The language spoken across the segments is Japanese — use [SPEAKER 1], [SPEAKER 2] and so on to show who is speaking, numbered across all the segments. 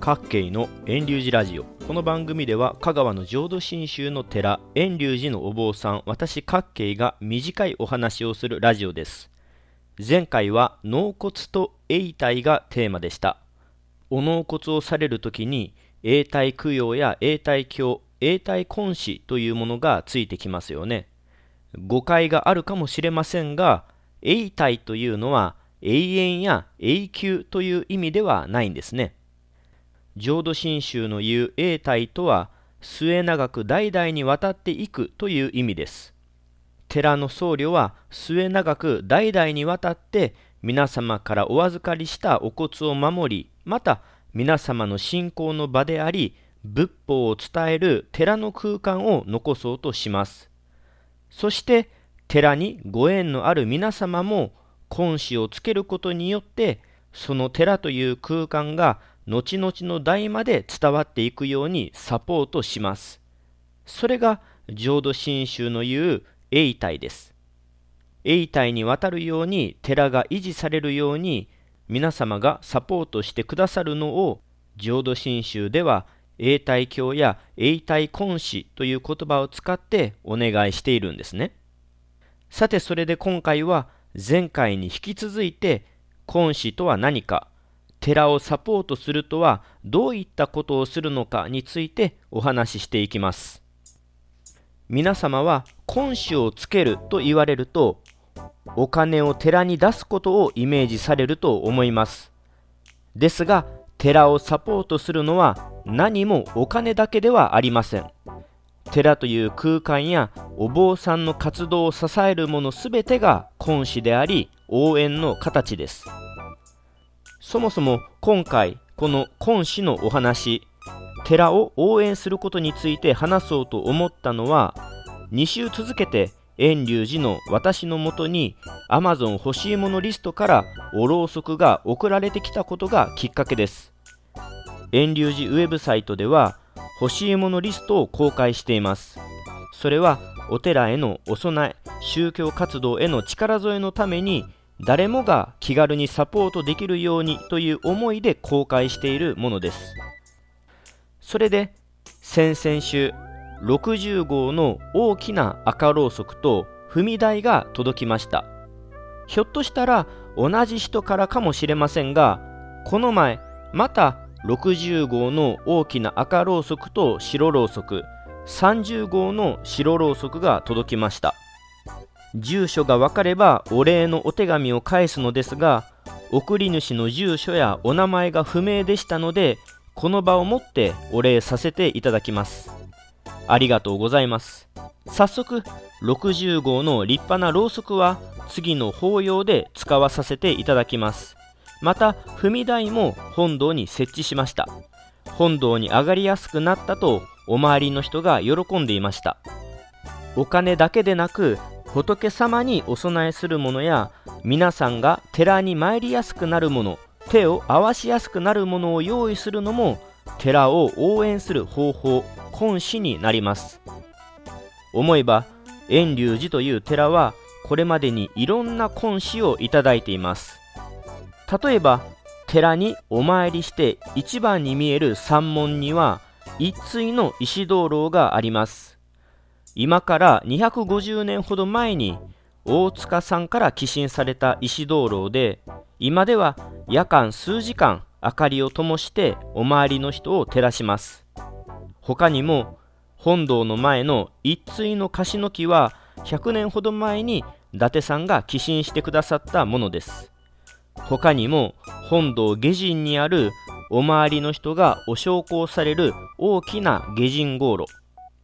[SPEAKER 1] 各慶の遠隆寺ラジオ。この番組では香川の浄土真宗の寺遠隆寺のお坊さん私各慶が短いお話をするラジオです。前回は納骨と永体がテーマでした。お納骨をされる時に永体供養や永体経永体根子というものがついてきますよね。誤解があるかもしれませんが永体というのは永遠や永久という意味ではないんですね。浄土真宗の言う永代とは末永く代々にわたっていくという意味です。寺の僧侶は末永く代々にわたって皆様からお預かりしたお骨を守りまた皆様の信仰の場であり仏法を伝える寺の空間を残そうとします。そして寺にご縁のある皆様も根子をつけることによってその寺という空間が後々の代まで伝わっていくようにサポートします。それが浄土真宗の言う永代です。永代にわたるように寺が維持されるように皆様がサポートしてくださるのを浄土真宗では永代教や永代根子という言葉を使ってお願いしているんですね。さてそれで今回は前回に引き続いて根子とは何か寺をサポートするとはどういったことをするのかについてお話ししていきます。皆様は根子をつけると言われるとお金を寺に出すことをイメージされると思います。ですが寺をサポートするのは何もお金だけではありません。寺という空間やお坊さんの活動を支えるものすべてが根子であり応援の形です。そもそも今回この今子のお話寺を応援することについて話そうと思ったのは2週続けて遠隆寺の私のもとに Amazon 欲しいものリストからおろうそくが送られてきたことがきっかけです。遠隆寺ウェブサイトでは欲しいものリストを公開しています。それはお寺へのお供え宗教活動への力添えのために誰もが気軽にサポートできるようにという思いで公開しているものです。それで先々週60号の大きな赤ろうそくと踏み台が届きました。ひょっとしたら同じ人からかもしれませんがこの前また60号の大きな赤ろうそくと白ろうそく30号の白ろうそくが届きました。住所が分かればお礼のお手紙を返すのですが送り主の住所やお名前が不明でしたのでこの場をもってお礼させていただきます。ありがとうございます。早速60号の立派なろうそくは次の法要で使わさせていただきます。また踏み台も本堂に設置しました。本堂に上がりやすくなったとお周りの人が喜んでいました。お金だけでなく仏様にお供えするものや皆さんが寺に参りやすくなるもの手を合わしやすくなるものを用意するのも寺を応援する方法根子になります。思えば遠隆寺という寺はこれまでにいろんな根子をいただいています。例えば寺にお参りして一番に見える山門には一対の石灯籠があります。今から250年ほど前に大塚さんから寄進された石灯籠で今では夜間数時間明かりを灯してお周りの人を照らします。他にも本堂の前の一対の樫の木は100年ほど前に伊達さんが寄進してくださったものです。他にも本堂下陣にあるお周りの人がお焼香される大きな下陣号炉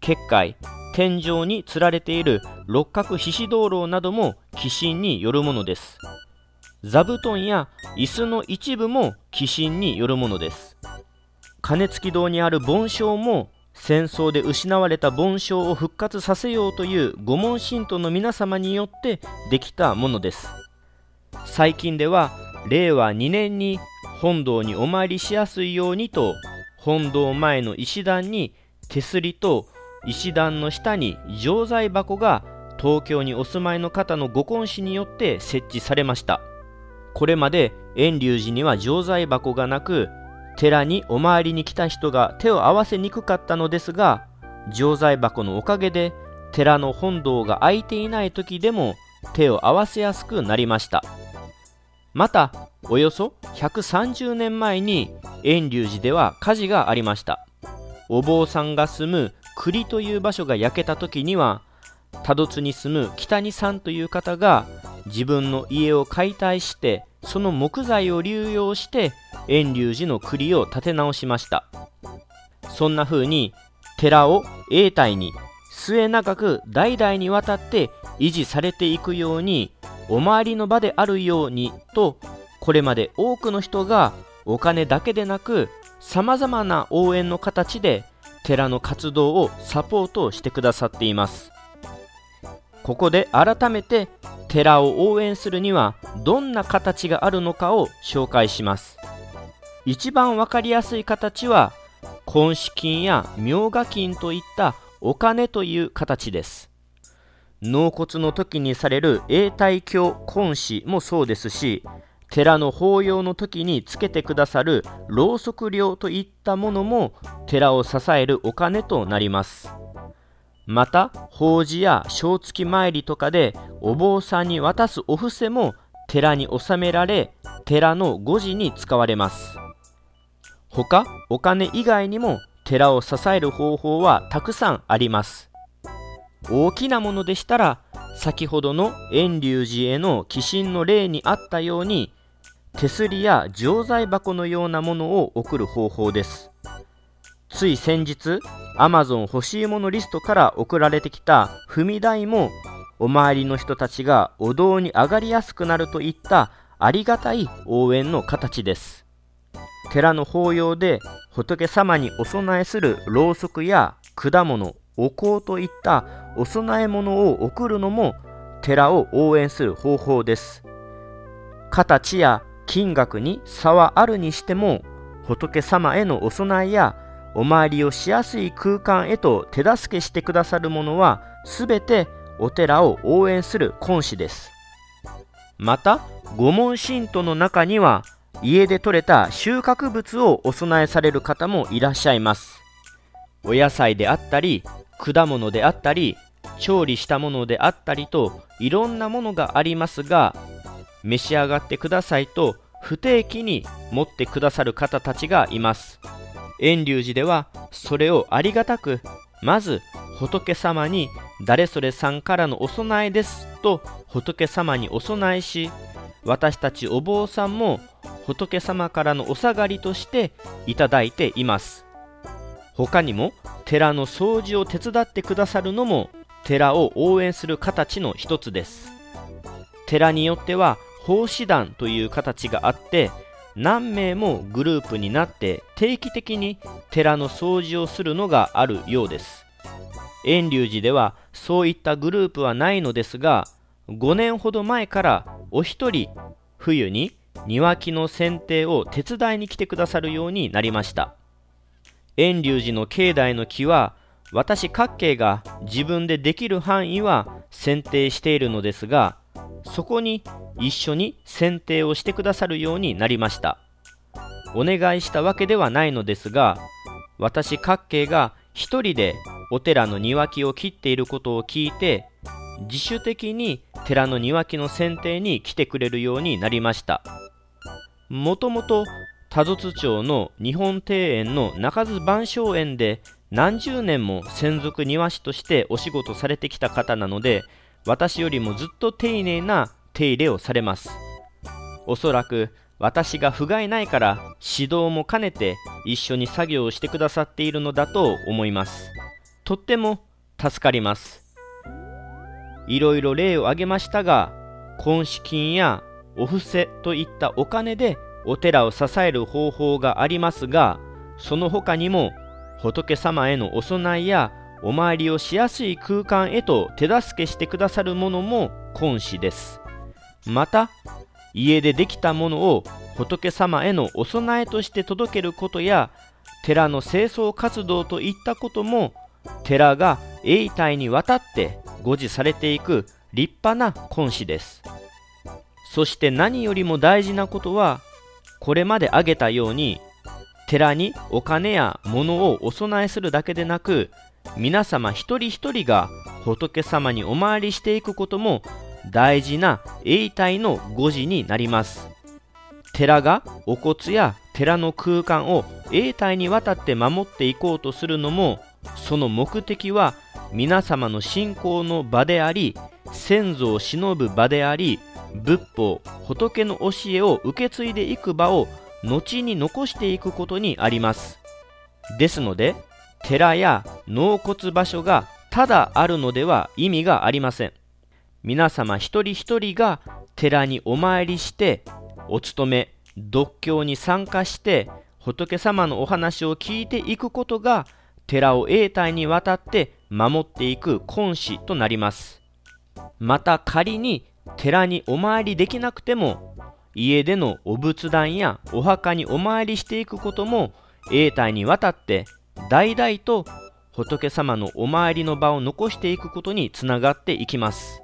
[SPEAKER 1] 結界天井につられている六角菱灯籠なども寄進によるものです。座布団や椅子の一部も寄進によるものです。鐘付き堂にある盆鐘も戦争で失われた盆鐘を復活させようという御門信徒の皆様によってできたものです。最近では令和2年に本堂にお参りしやすいようにと本堂前の石段に手すりと石段の下に錠剤箱が東京にお住まいの方のご婚子によって設置されました。これまで遠隆寺には錠剤箱がなく寺にお参りに来た人が手を合わせにくかったのですが錠剤箱のおかげで寺の本堂が空いていない時でも手を合わせやすくなりました。またおよそ130年前に遠隆寺では火事がありました。お坊さんが住む栗という場所が焼けた時には多度津に住む北にさんという方が自分の家を解体してその木材を流用して遠隆寺の栗を建て直しました。そんな風に寺を永代に末永く代々にわたって維持されていくようにお参りの場であるようにとこれまで多くの人がお金だけでなくさまざまな応援の形で寺の活動をサポートしてくださっています。ここで改めて寺を応援するにはどんな形があるのかを紹介します。一番わかりやすい形は根資金や明賀金といったお金という形です。納骨の時にされる永代経根資もそうですし寺の法要の時につけてくださるろうそく料といったものも寺を支えるお金となります。また法事や正月参りとかでお坊さんに渡すお布施も寺に納められ寺の護持に使われます。他お金以外にも寺を支える方法はたくさんあります。大きなものでしたら先ほどの遠隆寺への寄進の例にあったように手すりや錠剤箱のようなものを送る方法です。つい先日 Amazon 欲しいものリストから送られてきた踏み台もお周りの人たちがお堂に上がりやすくなるといったありがたい応援の形です。寺の法要で仏様にお供えするろうそくや果物お香といったお供え物を送るのも寺を応援する方法です。形や金額に差はあるにしても仏様へのお供えやお参りをしやすい空間へと手助けしてくださるものはすべてお寺を応援する根子です。また御門信徒の中には家で採れた収穫物をお供えされる方もいらっしゃいます。お野菜であったり果物であったり調理したものであったりといろんなものがありますが召し上がってくださいと不定期に持ってくださる方たちがいます。遠隆寺ではそれをありがたくまず仏様に誰それさんからのお供えですと仏様にお供えし私たちお坊さんも仏様からのお下がりとしていただいています。他にも寺の掃除を手伝ってくださるのも寺を応援する形の一つです。寺によっては奉仕団という形があって何名もグループになって定期的に寺の掃除をするのがあるようです。遠隆寺ではそういったグループはないのですが5年ほど前からお一人冬に庭木の剪定を手伝いに来てくださるようになりました。遠隆寺の境内の木は私各系が自分でできる範囲は剪定しているのですがそこに一緒に剪定をしてくださるようになりました。お願いしたわけではないのですが私各系が一人でお寺の庭木を切っていることを聞いて自主的に寺の庭木の剪定に来てくれるようになりました。もともと多度津町の日本庭園の中津万象園で何十年も専属庭師としてお仕事されてきた方なので私よりもずっと丁寧な手入れをされます。おそらく私が不甲斐ないから指導も兼ねて一緒に作業をしてくださっているのだと思います。とっても助かります。いろいろ例を挙げましたが根資金やお布施といったお金でお寺を支える方法がありますがその他にも仏様へのお供えやお参りをしやすい空間へと手助けしてくださるものも根子です。また家でできたものを仏様へのお供えとして届けることや寺の清掃活動といったことも寺が永代にわたって護持されていく立派な根子です。そして何よりも大事なことはこれまで挙げたように寺にお金や物をお供えするだけでなく皆様一人一人が仏様にお参りしていくことも大事な永代の誤字になります。寺がお骨や寺の空間を永代にわたって守っていこうとするのもその目的は皆様の信仰の場であり先祖を偲ぶ場であり仏法仏の教えを受け継いでいく場を後に残していくことにあります。ですので寺や納骨場所がただあるのでは意味がありません。皆様一人一人が寺にお参りしてお勤め読経に参加して仏様のお話を聞いていくことが寺を永代にわたって守っていく根子となります。また仮に寺にお参りできなくても家でのお仏壇やお墓にお参りしていくことも永代にわたって代々と仏様のお参りの場を残していくことにつながっていきます。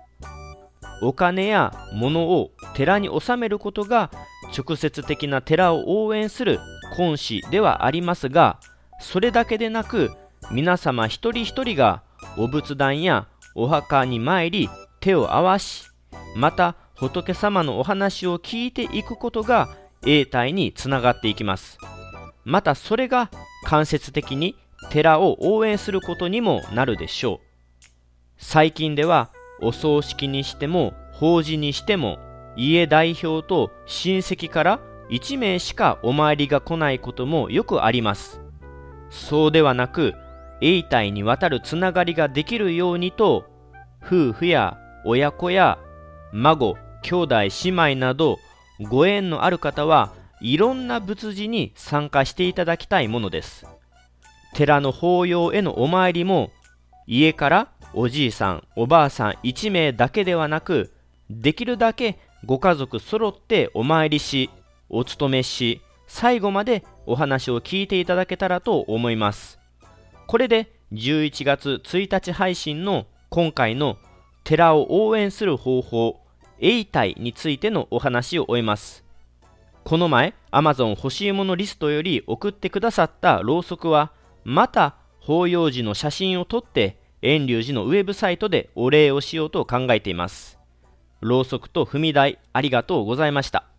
[SPEAKER 1] お金や物を寺に納めることが直接的な寺を応援する根子ではありますがそれだけでなく皆様一人一人がお仏壇やお墓に参り手を合わしまた仏様のお話を聞いていくことが永代につながっていきます。またそれが間接的に寺を応援することにもなるでしょう。最近ではお葬式にしても法事にしても家代表と親戚から1名しかお参りが来ないこともよくあります。そうではなく永代にわたるつながりができるようにと夫婦や親子や孫兄弟姉妹などご縁のある方はいろんな仏事に参加していただきたいものです。寺の法要へのお参りも家からおじいさんおばあさん1名だけではなくできるだけご家族揃ってお参りしお勤めし最後までお話を聞いていただけたらと思います。これで11月1日配信の今回の寺を応援する方法永代についてのお話を終えます。この前 Amazon 欲しいものリストより送ってくださったろうそくはまた法要寺の写真を撮って遠隆寺のウェブサイトでお礼をしようと考えています。ろうそくと踏み台ありがとうございました。